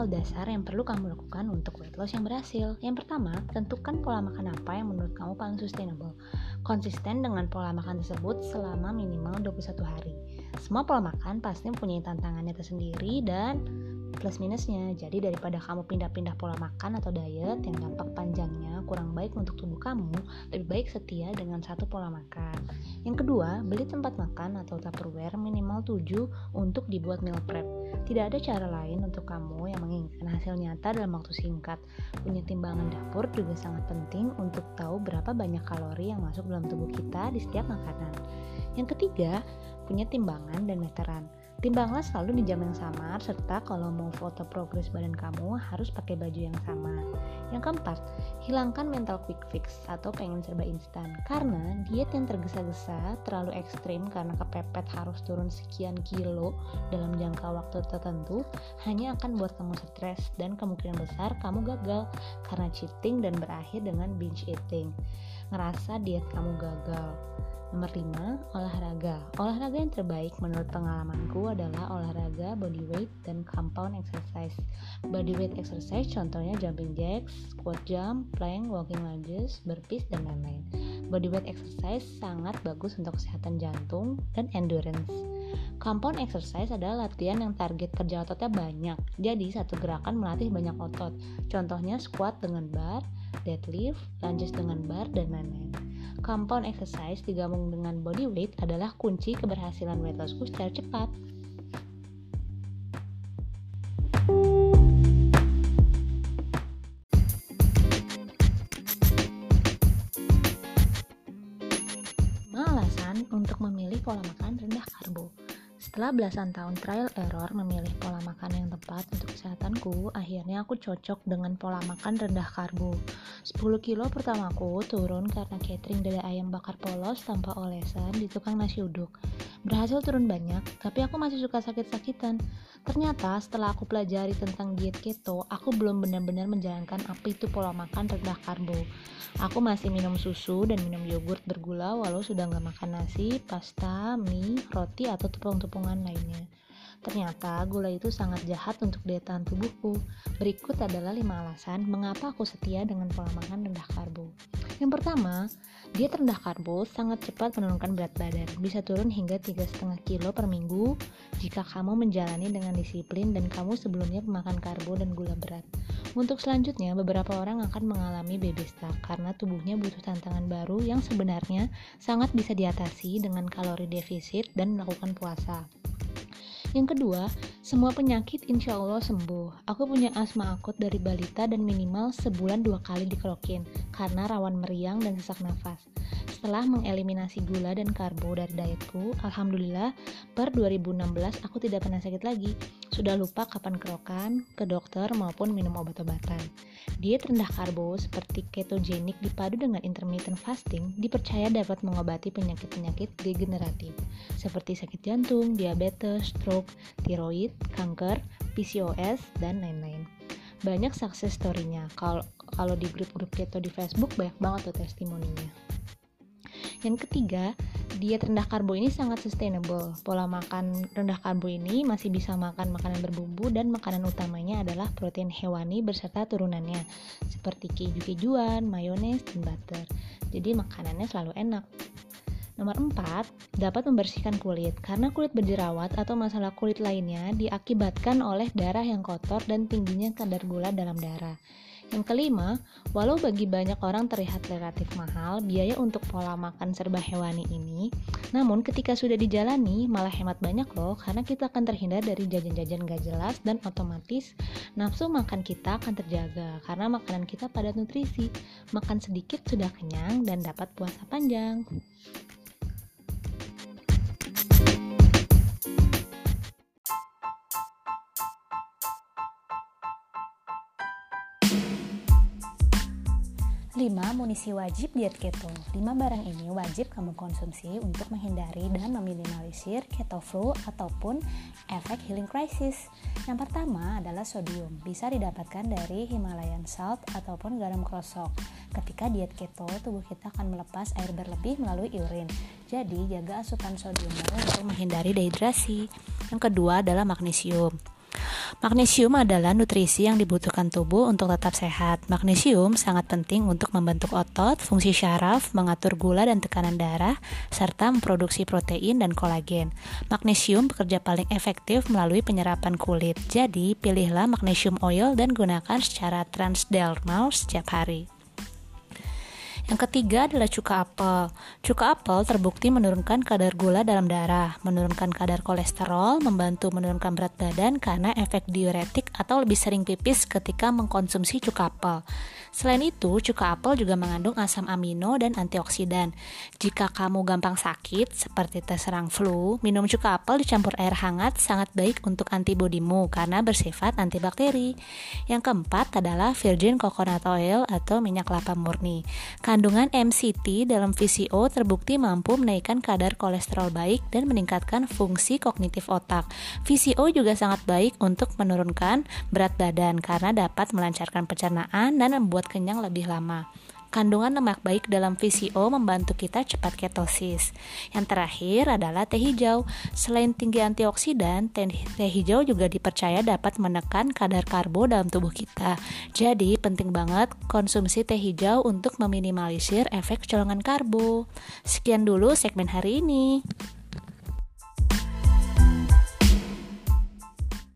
hal dasar yang perlu kamu lakukan untuk weight loss yang berhasil. Yang pertama, tentukan pola makan apa yang menurut kamu paling sustainable. Konsisten dengan pola makan tersebut selama minimal 21 hari. Semua pola makan pasti mempunyai tantangannya tersendiri dan plus minusnya. Jadi daripada kamu pindah-pindah pola makan atau diet yang dampak panjangnya kurang baik untuk tubuh kamu, lebih baik setia dengan satu pola makan. Yang kedua, beli tempat makan atau tupperware minimal 7 untuk dibuat meal prep. Tidak ada cara lain untuk kamu yang menginginkan hasil nyata dalam waktu singkat. Punya timbangan dapur juga sangat penting untuk tahu berapa banyak kalori yang masuk dalam tubuh kita di setiap makanan. Yang ketiga, punya timbangan dan meteran. Timbanglah selalu di jam yang sama, serta kalau mau foto progres badan kamu harus pakai baju yang sama. Yang keempat, hilangkan mental quick fix atau pengen serba instan. Karena diet yang tergesa-gesa, terlalu ekstrim karena kepepet harus turun sekian kilo dalam jangka waktu tertentu, hanya akan buat kamu stres dan kemungkinan besar kamu gagal karena cheating dan berakhir dengan binge eating. Ngerasa diet kamu gagal. Nomor 5, olahraga. Olahraga yang terbaik menurut pengalamanku adalah olahraga body weight dan compound exercise. Body weight exercise contohnya jumping jacks, squat jump, plank, walking lunges, burpees, dan lain-lain. Body weight exercise sangat bagus untuk kesehatan jantung dan endurance. Compound exercise adalah latihan yang target kerja ototnya banyak. Jadi satu gerakan melatih banyak otot. Contohnya squat dengan bar, deadlift, lunges dengan bar, dan lain-lain. Compound exercise digabung dengan body weight adalah kunci keberhasilan weight lossku secara cepat. Alasan untuk memilih pola makan rendah karbo. Setelah belasan tahun trial error memilih pola makan yang tepat untuk kesehatanku, akhirnya aku cocok dengan pola makan rendah karbo. 10 kilo pertamaku turun karena catering dari ayam bakar polos tanpa olesan di tukang nasi uduk. Berhasil turun banyak, tapi aku masih suka sakit-sakitan. Ternyata setelah aku pelajari tentang diet keto, aku belum benar-benar menjalankan apa itu pola makan rendah karbo. Aku masih minum susu dan minum yogurt bergula walau sudah nggak makan nasi, pasta, mie, roti, atau tepung-tepung kepungan lainnya. Ternyata gula itu sangat jahat untuk daya tahan tubuhku. Berikut adalah 5 alasan mengapa aku setia dengan pola makan rendah karbo. Yang pertama, diet rendah karbo sangat cepat menurunkan berat badan, bisa turun hingga 3,5 kilo per minggu jika kamu menjalani dengan disiplin dan kamu sebelumnya pemakan karbo dan gula berat. Untuk selanjutnya, beberapa orang akan mengalami baby stuck karena tubuhnya butuh tantangan baru yang sebenarnya sangat bisa diatasi dengan kalori defisit dan melakukan puasa. Yang kedua, semua penyakit insya Allah sembuh. Aku punya asma akut dari balita dan minimal sebulan dua kali dikerokin karena rawan meriang dan sesak nafas. Setelah mengeliminasi gula dan karbo dari dietku, Alhamdulillah per 2016 aku tidak pernah sakit lagi. Sudah lupa kapan kerokan, ke dokter maupun minum obat-obatan. Diet rendah karbo seperti ketogenik dipadu dengan intermittent fasting dipercaya dapat mengobati penyakit-penyakit degeneratif seperti sakit jantung, diabetes, stroke, tiroid, kanker, PCOS, dan lain-lain. Banyak sukses story-nya. Kalau kalau di grup-grup keto di Facebook banyak banget tuh testimoninya. Yang ketiga, diet rendah karbo ini sangat sustainable. Pola makan rendah karbo ini masih bisa makan makanan berbumbu dan makanan utamanya adalah protein hewani berserta turunannya seperti keju-kejuan, mayones, dan butter. Jadi makanannya selalu enak. Nomor 4, dapat membersihkan kulit karena kulit berjerawat atau masalah kulit lainnya diakibatkan oleh darah yang kotor dan tingginya kadar gula dalam darah. Yang kelima, walau bagi banyak orang terlihat relatif mahal, biaya untuk pola makan serba hewani ini, namun ketika sudah dijalani malah hemat banyak loh karena kita akan terhindar dari jajan-jajan gak jelas dan otomatis nafsu makan kita akan terjaga karena makanan kita padat nutrisi. Makan sedikit sudah kenyang dan dapat puasa panjang. 5. Munisi wajib diet keto. 5 barang ini wajib kamu konsumsi untuk menghindari dan meminimalisir keto flu ataupun efek healing crisis. Yang pertama adalah sodium. Bisa didapatkan dari Himalayan salt ataupun garam krosok Ketika diet keto, tubuh kita akan melepas air berlebih melalui urin. Jadi jaga asupan sodiummu untuk menghindari dehidrasi. Yang kedua adalah magnesium Magnesium adalah nutrisi yang dibutuhkan tubuh untuk tetap sehat. Magnesium sangat penting untuk membentuk otot, fungsi syaraf, mengatur gula dan tekanan darah, serta memproduksi protein dan kolagen. Magnesium bekerja paling efektif melalui penyerapan kulit. Jadi, pilihlah magnesium oil dan gunakan secara transdermal setiap hari. Yang ketiga adalah cuka apel. Cuka apel terbukti menurunkan kadar gula dalam darah, menurunkan kadar kolesterol, membantu menurunkan berat badan karena efek diuretik atau lebih sering pipis ketika mengkonsumsi cuka apel. Selain itu, cuka apel juga mengandung asam amino dan antioksidan. Jika kamu gampang sakit, seperti terserang flu, minum cuka apel dicampur air hangat sangat baik untuk antibodimu karena bersifat antibakteri. Yang keempat adalah virgin coconut oil atau minyak kelapa murni. MCT dalam VCO terbukti mampu menaikkan kadar kolesterol baik dan meningkatkan fungsi kognitif otak. VCO juga sangat baik untuk menurunkan berat badan karena dapat melancarkan pencernaan dan membuat kenyang lebih lama. Kandungan lemak baik dalam VCO membantu kita cepat ketosis. Yang terakhir adalah teh hijau. Selain tinggi antioksidan, teh, hijau juga dipercaya dapat menekan kadar karbo dalam tubuh kita. Jadi, penting banget konsumsi teh hijau untuk meminimalisir efek colongan karbo. Sekian dulu segmen hari ini.